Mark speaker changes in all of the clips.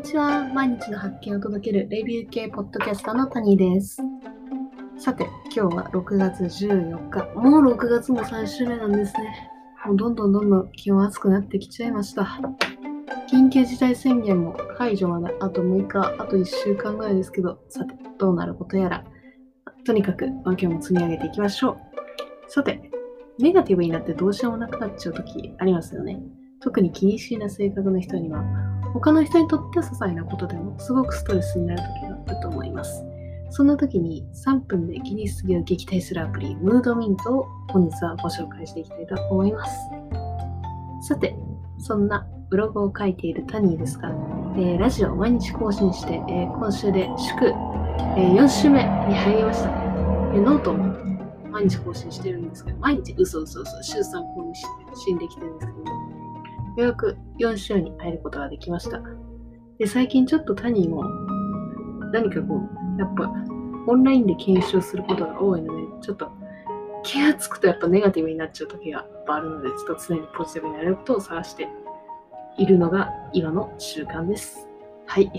Speaker 1: にちは。毎日の発見を届けるレビュー系ポッドキャスターの谷です。さて、今日は6月14日。もう6月も最終目なんですね。もうどんどんどんどん気温暑くなってきちゃいました。緊急事態宣言も解除まであと6日、あと1週間ぐらいですけど、さて、どうなることやら。とにかく、まあ、今日も積み上げていきましょう。さて、ネガティブになってどうしようもなくなっちゃう時ありますよね。特に気にしいな性格の人には、他の人にとっては些細なことでもすごくストレスになる時があると思います。そんな時に3分で気にしすぎを撃退するアプリ、ムードミントを本日はご紹介していきたいと思います。さて、そんなブログを書いているタニーですが、えーラジオを毎日更新して、えー今週で祝、えー4週目に入りました。えーノートも毎日更新してるんですけど、毎日嘘嘘嘘、週3更新できてるんですけど、ようやく4週に入ることができました。で、最近ちょっとタニーも何かこう、やっぱオンラインで検証することが多いので、ちょっと気がつくとやっぱネガティブになっちゃう時がやっぱあるので、ちょっと常にポジティブになれることを探しているのが今の習慣です。はい。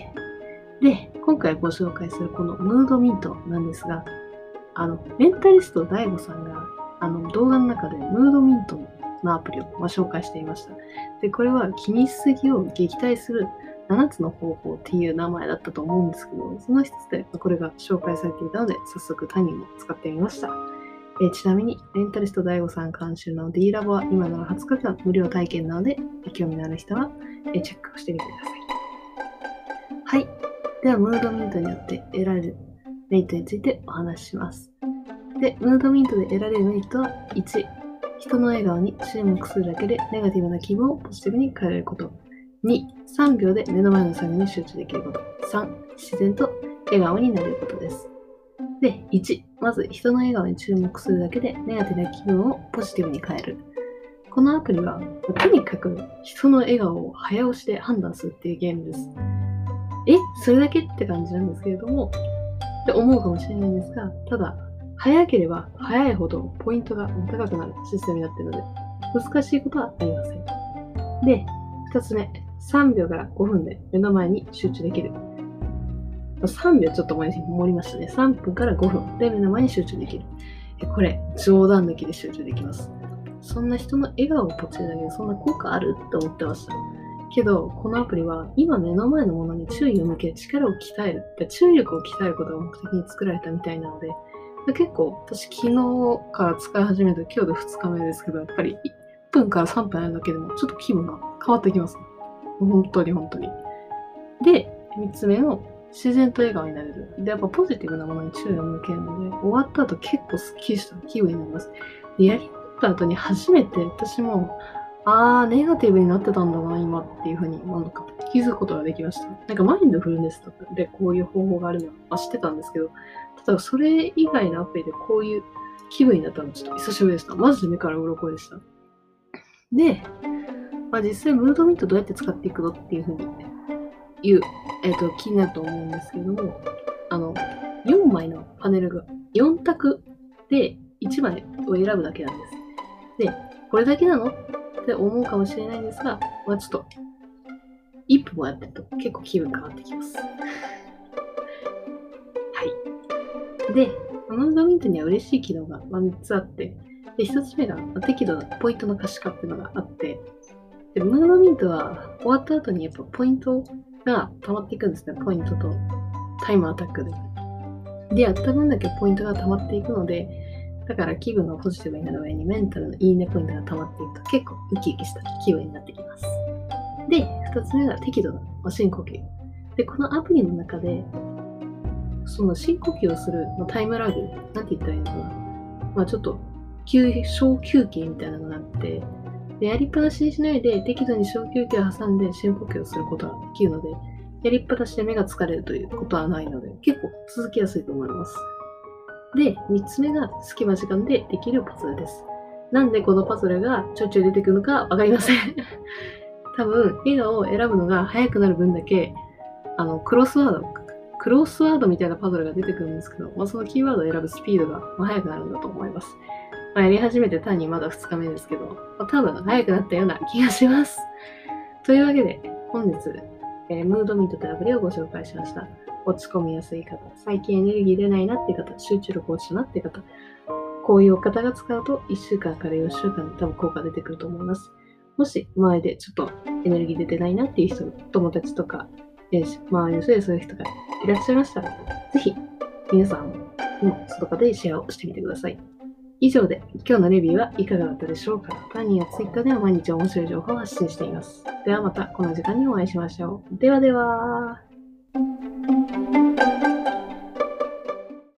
Speaker 1: で、今回ご紹介するこのムードミントなんですが、あの、メンタリスト DAIGO さんがあの動画の中でムードミントのアプリをまあ紹介していました。で、これは気にしすぎを撃退する7つの方法っていう名前だったと思うんですけど、その一つでこれが紹介されていたので、早速他人も使ってみました。えちなみに、メンタリスト DAIGO さん監修の D ラボは今なら20日間無料体験なので、興味のある人はえチェックをしてみてください。はい。では、ムードミントによって得られるメリットについてお話しします。で、ムードミントで得られるメリットは1、人の笑顔に注目するだけでネガティブな気分をポジティブに変えること。2、3秒で目の前の作業に集中できること。3、自然と笑顔になることです。で、1、まず人の笑顔に注目するだけでネガティブな気分をポジティブに変える。このアプリは、とにかく人の笑顔を早押しで判断するっていうゲームです。え、それだけって感じなんですけれども、って思うかもしれないんですが、ただ、早ければ早いほどポイントが高くなるシステムになっているので、難しいことはありません。で、2つ目、3秒から5分で目の前に集中できる。3秒ちょっと前に盛りましたね。3分から5分で目の前に集中できる。これ、冗談抜きで集中できます。そんな人の笑顔をポチるだけでそんな効果あるって思ってました。けど、このアプリは今目の前のものに注意を向け力を鍛える、注意力を鍛えることが目的に作られたみたいなので、結構私昨日から使い始めた今日で2日目ですけど、やっぱり1分から3分あるだけでもちょっと気分が変わってきます、ね。本当に本当に。で、3つ目の自然と笑顔になれる。で、やっぱポジティブなものに注意を向けるので、終わった後結構スッキリした気分になります。で、やり終わった後に初めて私も、あー、ネガティブになってたんだな、今っていうふうに、なんか気づくことができました。なんかマインドフルネスとかでこういう方法があるのは知ってたんですけど、ただそれ以外のアプリでこういう気分になったのちょっと久しぶりでした。マジで目から鱗でした。で、まあ、実際ムードミントどうやって使っていくのっていうふうに言う、えっ、と、気になると思うんですけども、あの、4枚のパネルが、4択で1枚を選ぶだけなんです。で、これだけなのって思うかもしれないんですが、まあちょっと、1分もやってると結構気分変わってきます。はい。で、ムードミントには嬉しい機能が3つあって、で、1つ目が適度なポイントの可視化っていうのがあって、で、ムードミントは終わった後にやっぱポイントが溜まっていくんですね。ポイントとタイムアタックで。で、やった分だけポイントが溜まっていくので、だから気分がポジティブになる上にメンタルのいいねポイントが溜まっていくと結構ウキウキした気分になってきます。で、2つ目が適度なま深呼吸。で、このアプリの中で、その深呼吸をするまあタイムラグ、なんて言ったらいいのかな。まあちょっと休小休憩みたいなのがあって、でやりっぱなしにしないで適度に小休憩を挟んで深呼吸をすることができるので、やりっぱなしで目が疲れるということはないので、結構続きやすいと思います。で、3つ目が隙間時間でできるパズルです。なんでこのパズルがちょいちょい出てくるのかわかりません。多分、笑顔を選ぶのが早くなる分だけ、あの、クロスワード、クロスワードみたいなパズルが出てくるんですけど、まあ、そのキーワードを選ぶスピードがま速くなるんだと思います。まあ、やり始めて単にまだ2日目ですけど、まあ、多分早くなったような気がします。というわけで、本日、えー、ムードミートとアプリをご紹介しました。落ち込みやすい方、最近エネルギー出ないなって方、集中力落ちたなって方、こういう方が使うと1週間から4週間で多分効果出てくると思います。もし前でちょっとエネルギー出てないなっていう人、友達とか、え周りの人でそういう人がいらっしゃいましたら、ぜひ皆さんも外かでシェアをしてみてください。以上で今日のレビューはいかがだったでしょうかタニーや Twitter では毎日面白い情報を発信しています。ではまたこの時間にお会いしましょう。ではでは。